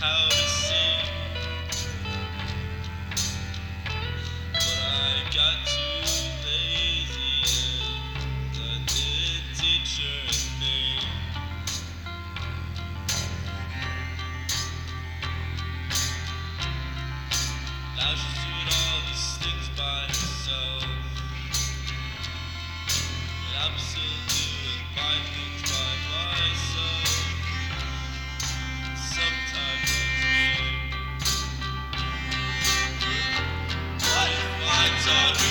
how to sing. But I got too lazy. Now she's doing all these things by herself. And I'm still doing my things by myself. Weird.